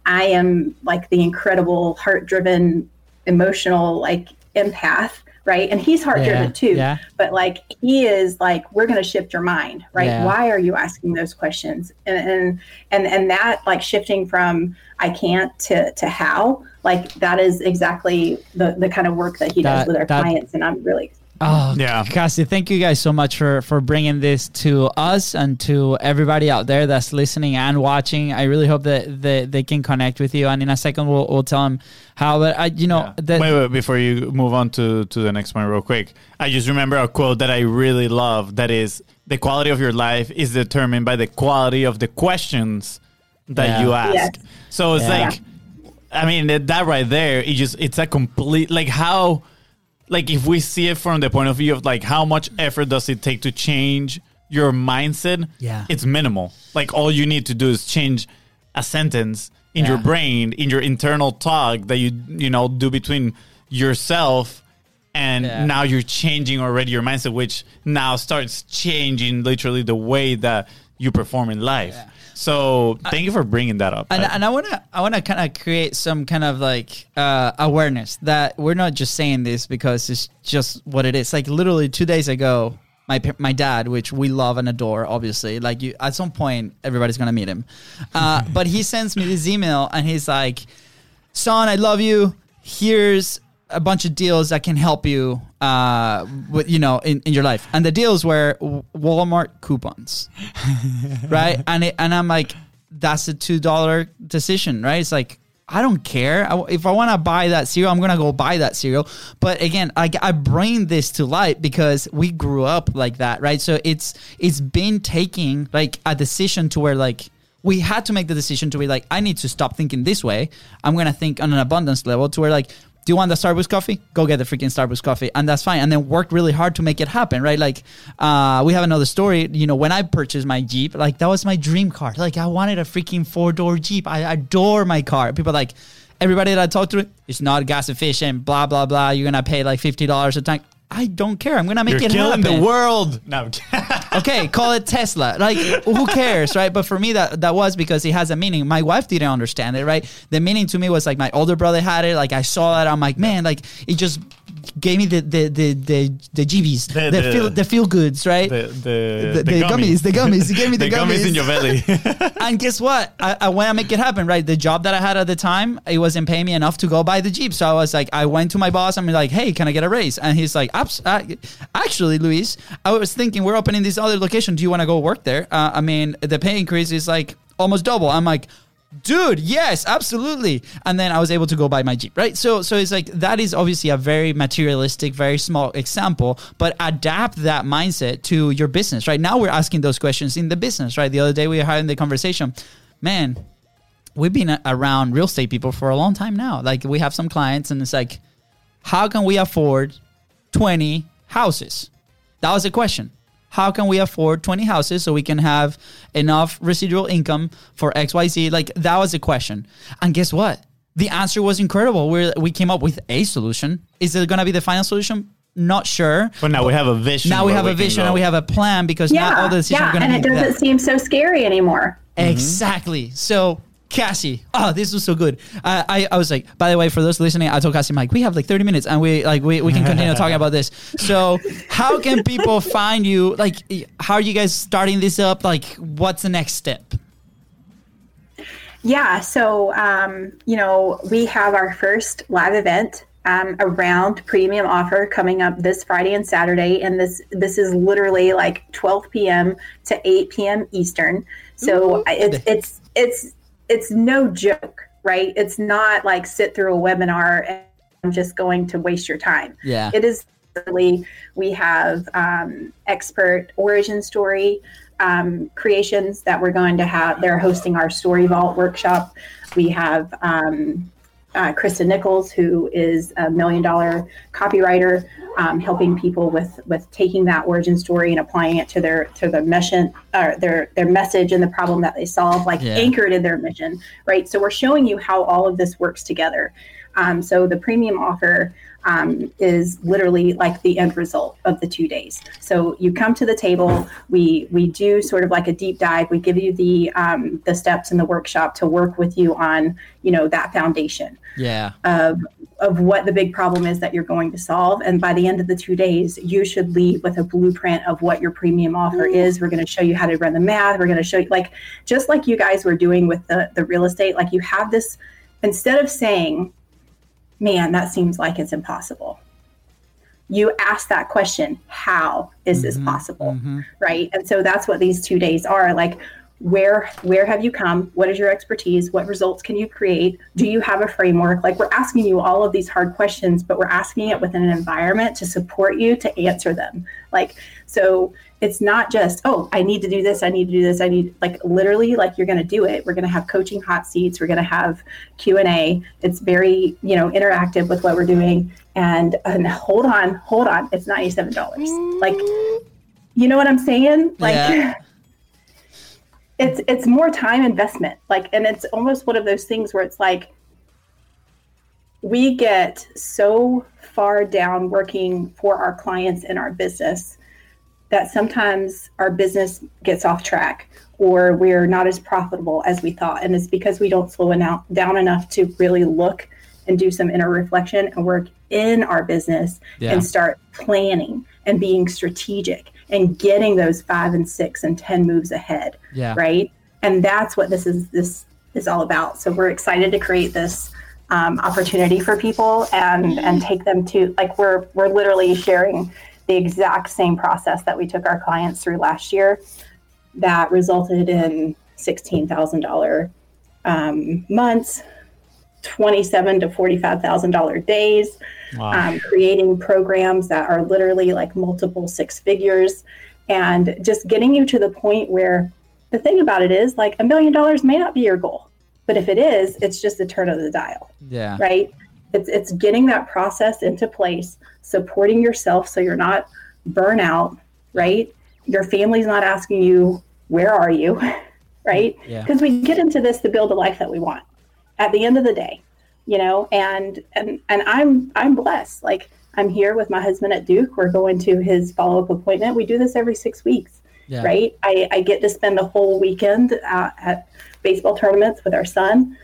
i am like the incredible heart driven emotional like empath right and he's heart driven Yeah, too yeah. but like he is like we're going to shift your mind right Yeah. why are you asking those questions and and and, and that like shifting from i can't to to how like that is exactly the the kind of work that he That- does with our that- clients and i'm really Oh, Yeah. Cassie, thank you guys so much for for bringing this to us and to everybody out there that's listening and watching. I really hope that, that they can connect with you. And in a second, we'll, we'll tell them how. But I, you know, Yeah. that wait, wait, before you move on to, to the next one, real quick. I just remember a quote that I really love that is the quality of your life is determined by the quality of the questions that Yeah. you ask. Yes. So it's Yeah. like, I mean, that that right there, it just, it's a complete, like, how, like, if we see it from the point of view of, like, how much effort does it take to change your mindset? Yeah. It's minimal. Like, all you need to do is change a sentence in your brain, in your internal talk that you, you know, do between yourself and Yeah. now you're changing already your mindset which now starts changing literally the way that you perform in life so thank you for bringing that up and, I- and I want to I want to kind of create some kind of like uh, awareness that we're not just saying this because it's just what it is. Like literally two days ago, my my dad, which we love and adore, obviously, like you at some point everybody's gonna meet him, uh, but he sends me this email and he's like, "Son, I love you. Here's." A bunch of deals that can help you, uh, with you know, in, in your life, and the deals were Walmart coupons, right? And it, and I'm like, that's a two dollar decision, right? It's like I don't care I, if I want to buy that cereal, I'm gonna go buy that cereal. But again, I, I bring this to light because we grew up like that, right? So it's it's been taking like a decision to where like we had to make the decision to be like I need to stop thinking this way. I'm gonna think on an abundance level to where like do you want the Starbucks coffee? Go get the freaking Starbucks coffee, and that's fine. And then work really hard to make it happen, right? Like, uh, we have another story. You know, when I purchased my Jeep, like that was my dream car. Like, I wanted a freaking four door Jeep. I adore my car. People like, everybody that I talk to, it's not gas efficient. Blah blah blah. You're gonna pay like fifty dollars a tank. I don't care. I'm gonna make you're it killing happen the world no okay, call it Tesla. Like, who cares, right? But for me, that that was because it has a meaning. My wife didn't understand it, right? The meaning to me was like my older brother had it. Like I saw that, I'm like, man, like it just gave me the the the the, the GBs, The- the, the- feel the feel goods, right? the, the, The- the gummies, the gummies. You gave me the gummies in your belly and guess what? I, I want to make it happen, right? The job that I had at the time, it wasn't paying me enough to go buy the Jeep. So I was like, I went to my boss. I'm like, hey, can I get a raise? And he's like, uh, actually, Luis, I was thinking we're opening this other location. Do you want to go work there? Uh, I mean, the pay increase is like almost double. I'm like, dude yes absolutely. And then i was able to go buy my jeep right? So so it's like that is obviously a very materialistic very small example but adapt that mindset to your business right? Now we're asking those questions in the business right? The other day we were having the conversation. Man we've been around real estate people for a long time now. Like we have some clients and it's like how can we afford 20 houses? That was the question. How can we afford 20 houses so we can have enough residual income for XYZ? Like that was the question. And guess what? The answer was incredible. We we came up with a solution. Is it going to be the final solution? Not sure. but now we have a vision Now we where have a vision and we have a plan because Yeah, now all the decisions yeah, are going and it doesn't that. seem so scary anymore. Mm-hmm. Exactly. So Cassie, oh, this was so good. I, I, I was like, by the way, for those listening, I told Cassie, I'm like, we have like 30 minutes and we like we, we can continue talking about this. So how can people find you? Like, how are you guys starting this up? Like, what's the next step? Yeah, so um, you know, we have our first live event um, around premium offer coming up this Friday and Saturday, and this this is literally like 12 p.m. to 8 p.m. Eastern. So it's it's it's it's no joke, right? It's not like sit through a webinar and I'm just going to waste your time. Yeah. It is literally we have um, expert origin story um, creations that we're going to have. They're hosting our Story Vault workshop. We have um, uh, Krista Nichols, who is a million dollar copywriter, um, helping people with with taking that origin story and applying it to their to their mission, or their their message and the problem that they solve, like Yeah. anchored in their mission, right? So we're showing you how all of this works together. Um, so the premium offer um, is literally like the end result of the two days. So you come to the table. We we do sort of like a deep dive. We give you the um, the steps in the workshop to work with you on you know that foundation Yeah. of of what the big problem is that you're going to solve. And by the end of the two days, you should leave with a blueprint of what your premium offer is. We're going to show you how to run the math. We're going to show you like just like you guys were doing with the the real estate. Like you have this instead of saying, "Man, that seems like it's impossible." you ask that question how is this mm-hmm, possible mm-hmm. right? And so that's what these two days are like where where have you come? What is your expertise? What results can you create? Do you have a framework? Like we're asking you all of these hard questions but we're asking it within an environment to support you to answer them. Like so it's not just oh i need to do this i need to do this i need like literally like you're going to do it. We're going to have coaching hot seats. We're going to have q&a it's very you know interactive with what we're doing. And, and hold on hold on. It's $97 like you know what i'm saying? Like Yeah. it's it's more time investment. Like and it's almost one of those things where it's like we get so far down working for our clients in our business that sometimes our business gets off track or we're not as profitable as we thought and it's because we don't slow enough, down enough to really look and do some inner reflection and work in our business Yeah. and start planning and being strategic and getting those five and six and ten moves ahead Yeah. right and that's what this is this is all about so we're excited to create this um, opportunity for people and and take them to like we're we're literally sharing the exact same process that we took our clients through last year that resulted in $16000 um, months 27 to $45000 days Wow. um, creating programs that are literally like multiple six figures and just getting you to the point where the thing about it is like a million dollars may not be your goal but if it is it's just a turn of the dial Yeah. right it's it's getting that process into place supporting yourself so you're not burnout right? Your family's not asking you where are you? Right? Yeah. because we get into this to build a life that we want at the end of the day you know? And and and i'm i'm blessed. Like i'm here with my husband at duke. We're going to his follow-up appointment. We do this every six weeks Yeah. right? I, I get to spend the whole weekend uh, at baseball tournaments with our son.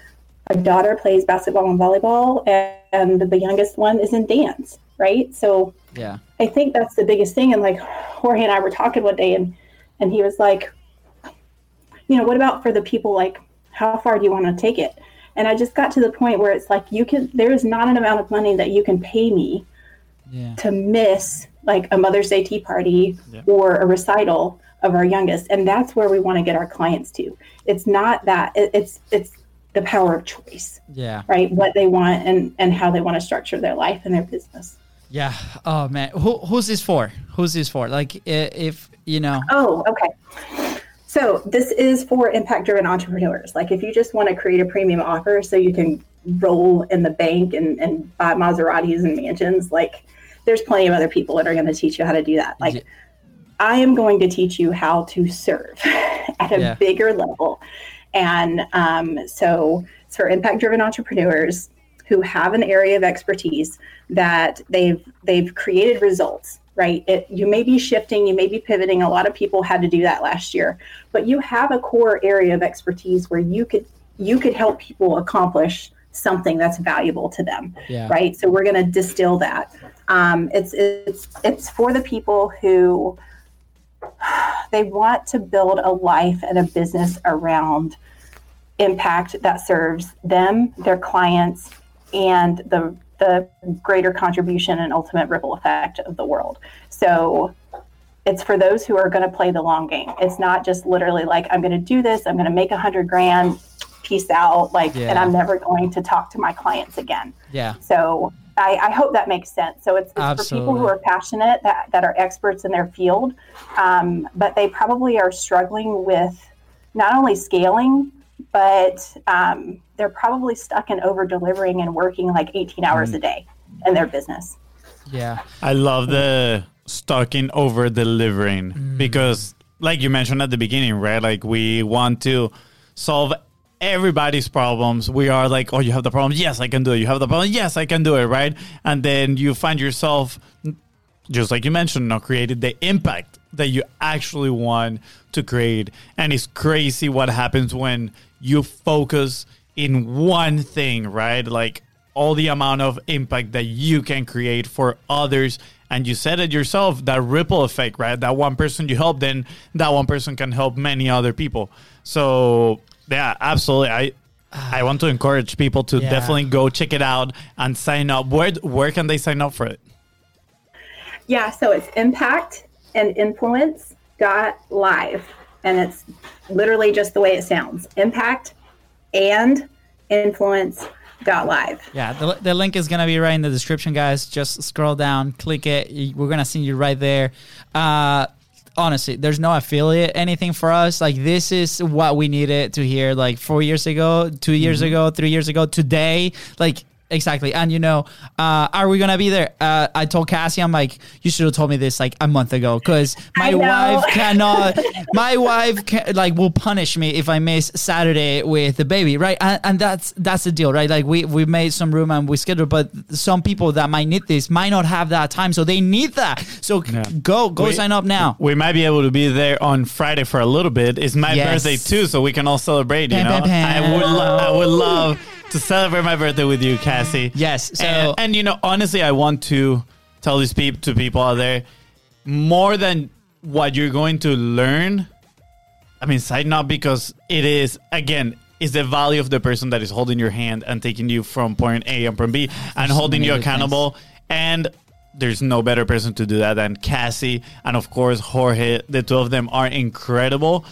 Our daughter plays basketball and volleyball and, and the youngest one is in dance right so Yeah. I think that's the biggest thing. And like Jorge and I were talking one day, and and he was like, you know, what about for the people? Like, how far do you want to take it? And I just got to the point where it's like you can. There is not an amount of money that you can pay me Yeah. to miss like a Mother's Day tea party Yeah. or a recital of our youngest, and that's where we want to get our clients to. It's not that. It, it's it's the power of choice, Yeah. right? What they want and and how they want to structure their life and their business. Yeah. Oh man, who who's this for? Who's this for? Like, if you know. Oh, okay. So this is for impact-driven entrepreneurs. Like if you just want to create a premium offer so you can roll in the bank and, and buy Maseratis and mansions, like there's plenty of other people that are going to teach you how to do that. Like Yeah. I am going to teach you how to serve at a Yeah. bigger level. And um, so it's for impact-driven entrepreneurs who have an area of expertise that they've they've created results right? It, you may be shifting you may be pivoting. A lot of people had to do that last year. But you have a core area of expertise where you could you could help people accomplish something that's valuable to them Yeah. right? So we're going to distill that. Um, it's it's it's for the people who they want to build a life and a business around impact that serves them, their clients, and the the greater contribution and ultimate ripple effect of the world. So it's for those who are going to play the long game. It's not just literally like I'm going to do this, I'm going to make a hundred grand, peace out, like, and I'm never going to talk to my clients again. Yeah. So I, I hope that makes sense. So it's, it's for people who are passionate, that, that are experts in their field, um, but they probably are struggling with not only scaling, but um, they're probably stuck in over delivering and working like 18 hours a day in their business. Yeah. I love the stuck in over delivering because, like you mentioned at the beginning, right? Like we want to solve everybody's problems. We are like, oh, you have the problem. Yes, I can do it. You have the problem. Yes, I can do it. Right. And then you find yourself, just like you mentioned, not created the impact that you actually want to create. And it's crazy what happens when you focus in one thing, right? Like all the amount of impact that you can create for others. And you said it yourself, that ripple effect, right? That one person you help, then that one person can help many other people. So yeah, absolutely. I I want to encourage people to Yeah. definitely go check it out and sign up. Where where can they sign up for it? Yeah, so it's impact and influence dot live. And it's literally just the way it sounds. Impact and influence dot live. Yeah, the, the link is gonna be right in the description, guys. Just scroll down, click it. We're gonna see you right there. Uh, honestly, there's no affiliate anything for us. Like this is what we needed to hear. Like four years ago, two years ago, three years ago, today. Like exactly. And you know, uh, are we gonna be there? Uh, I told Cassie, I'm like, you should have told me this like a month ago, because my wife cannot. my wife can, like will punish me if I miss Saturday with the baby, right? And, and that's that's the deal, right? Like we we made some room and we scheduled, but some people that might need this might not have that time, so they need that. So Yeah. go go We- sign up now. We might be able to be there on Friday for a little bit. It's my Yes. birthday too, so we can all celebrate. You Pam, know, pam, pam. I would, lo- I would love to celebrate my birthday with you, Cassie. Yes, so- and, and you know, honestly, I want to tell these people to people out there more than what you're going to learn. I mean, side note because it is again is the value of the person that is holding your hand and taking you from point A and point B and holding you accountable. And there's no better person to do that than Cassie and of course Jorge. The two of them are incredible.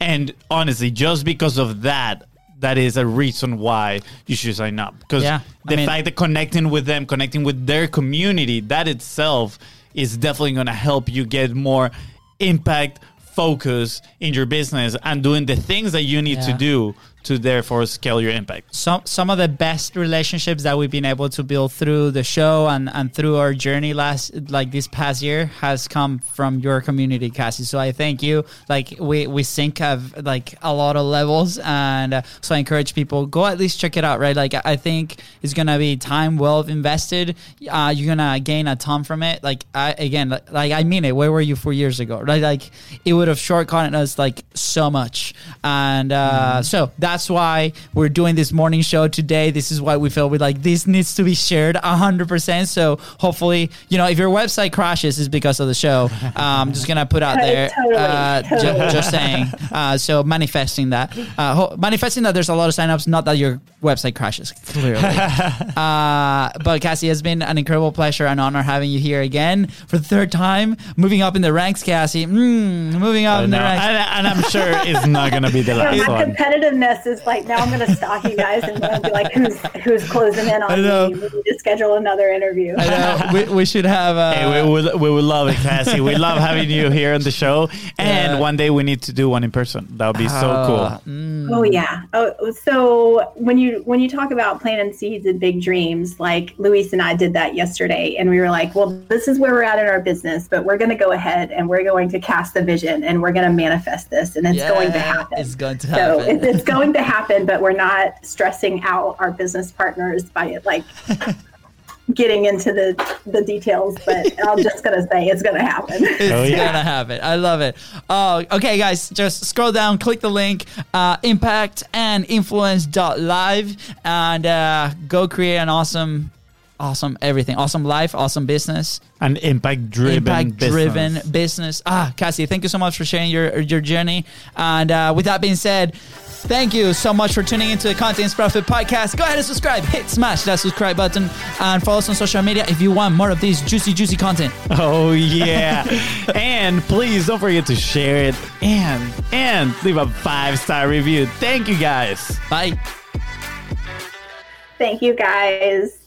And honestly, just because of that, that is a reason why you should sign up. Because Yeah, I the mean- fact that connecting with them, connecting with their community, that itself is definitely going to help you get more impact, focus in your business, and doing the things that you need to do to therefore scale your impact. some some of the best relationships that we've been able to build through the show and and through our journey last like this past year has come from your community cassie. So i thank you. Like we we sync of like a lot of levels and uh, so i encourage people go at least check it out right? Like i think it's gonna be time well invested. Uh, you're gonna gain a ton from it. Like i again like, like i mean it. Where were you four years ago right? Like it would have shortcutted us like so much. And uh, so that's why we're doing this morning show today this is why we feel we like this needs to be shared 100% so hopefully you know if your website crashes is because of the show uh, i'm just gonna put out there Totally, uh, ju- just saying uh, so manifesting that uh, ho- manifesting that there's a lot of signups not that your website crashes clearly uh, but Cassie, it's been an incredible pleasure and honor having you here again for the third time. Moving up in the ranks, Cassie. Mm, moving up in the ranks. and, and I'm sure it's not going to be the Yeah, last my one. competitiveness is like now I'm going to stalk you guys and be like, who's who's closing in on know. me? We need to schedule another interview. I know. We, we should have. Uh, Hey, we would we would love it, Cassie. We love having you here on the show, and Yeah. one day we need to do one in person. That would be so uh, cool. mm, Oh yeah. Oh, so when you when you talk about planting seeds and big dreams, like Luis and I did that yesterday, and we were like, well, this is where we're at in our business, but we're going to go ahead and we're going to cast the vision and we're going to manifest this, and it's going to happen. It's going to so happen. it's, it's going to happen, but we're not stressing out our business partners by it, like getting into the the details. But I'm just going to say it's going to happen. It's Oh, yeah. gonna happen. I love it. Oh, okay, guys. Just scroll down, click the link, uh, impact and influence dot live, and uh, go create an awesome, awesome everything. Awesome life, awesome business, And impact driven, impact driven business. Ah, Cassie, thank you so much for sharing your your journey. And uh, with that being said, thank you so much for tuning into the Content Profit Podcast. Go ahead and subscribe. Hit smash that subscribe button and follow us on social media if you want more of these juicy, juicy content. Oh yeah, and please don't forget to share it and and leave a five star review. Thank you guys. Bye. Thank you guys.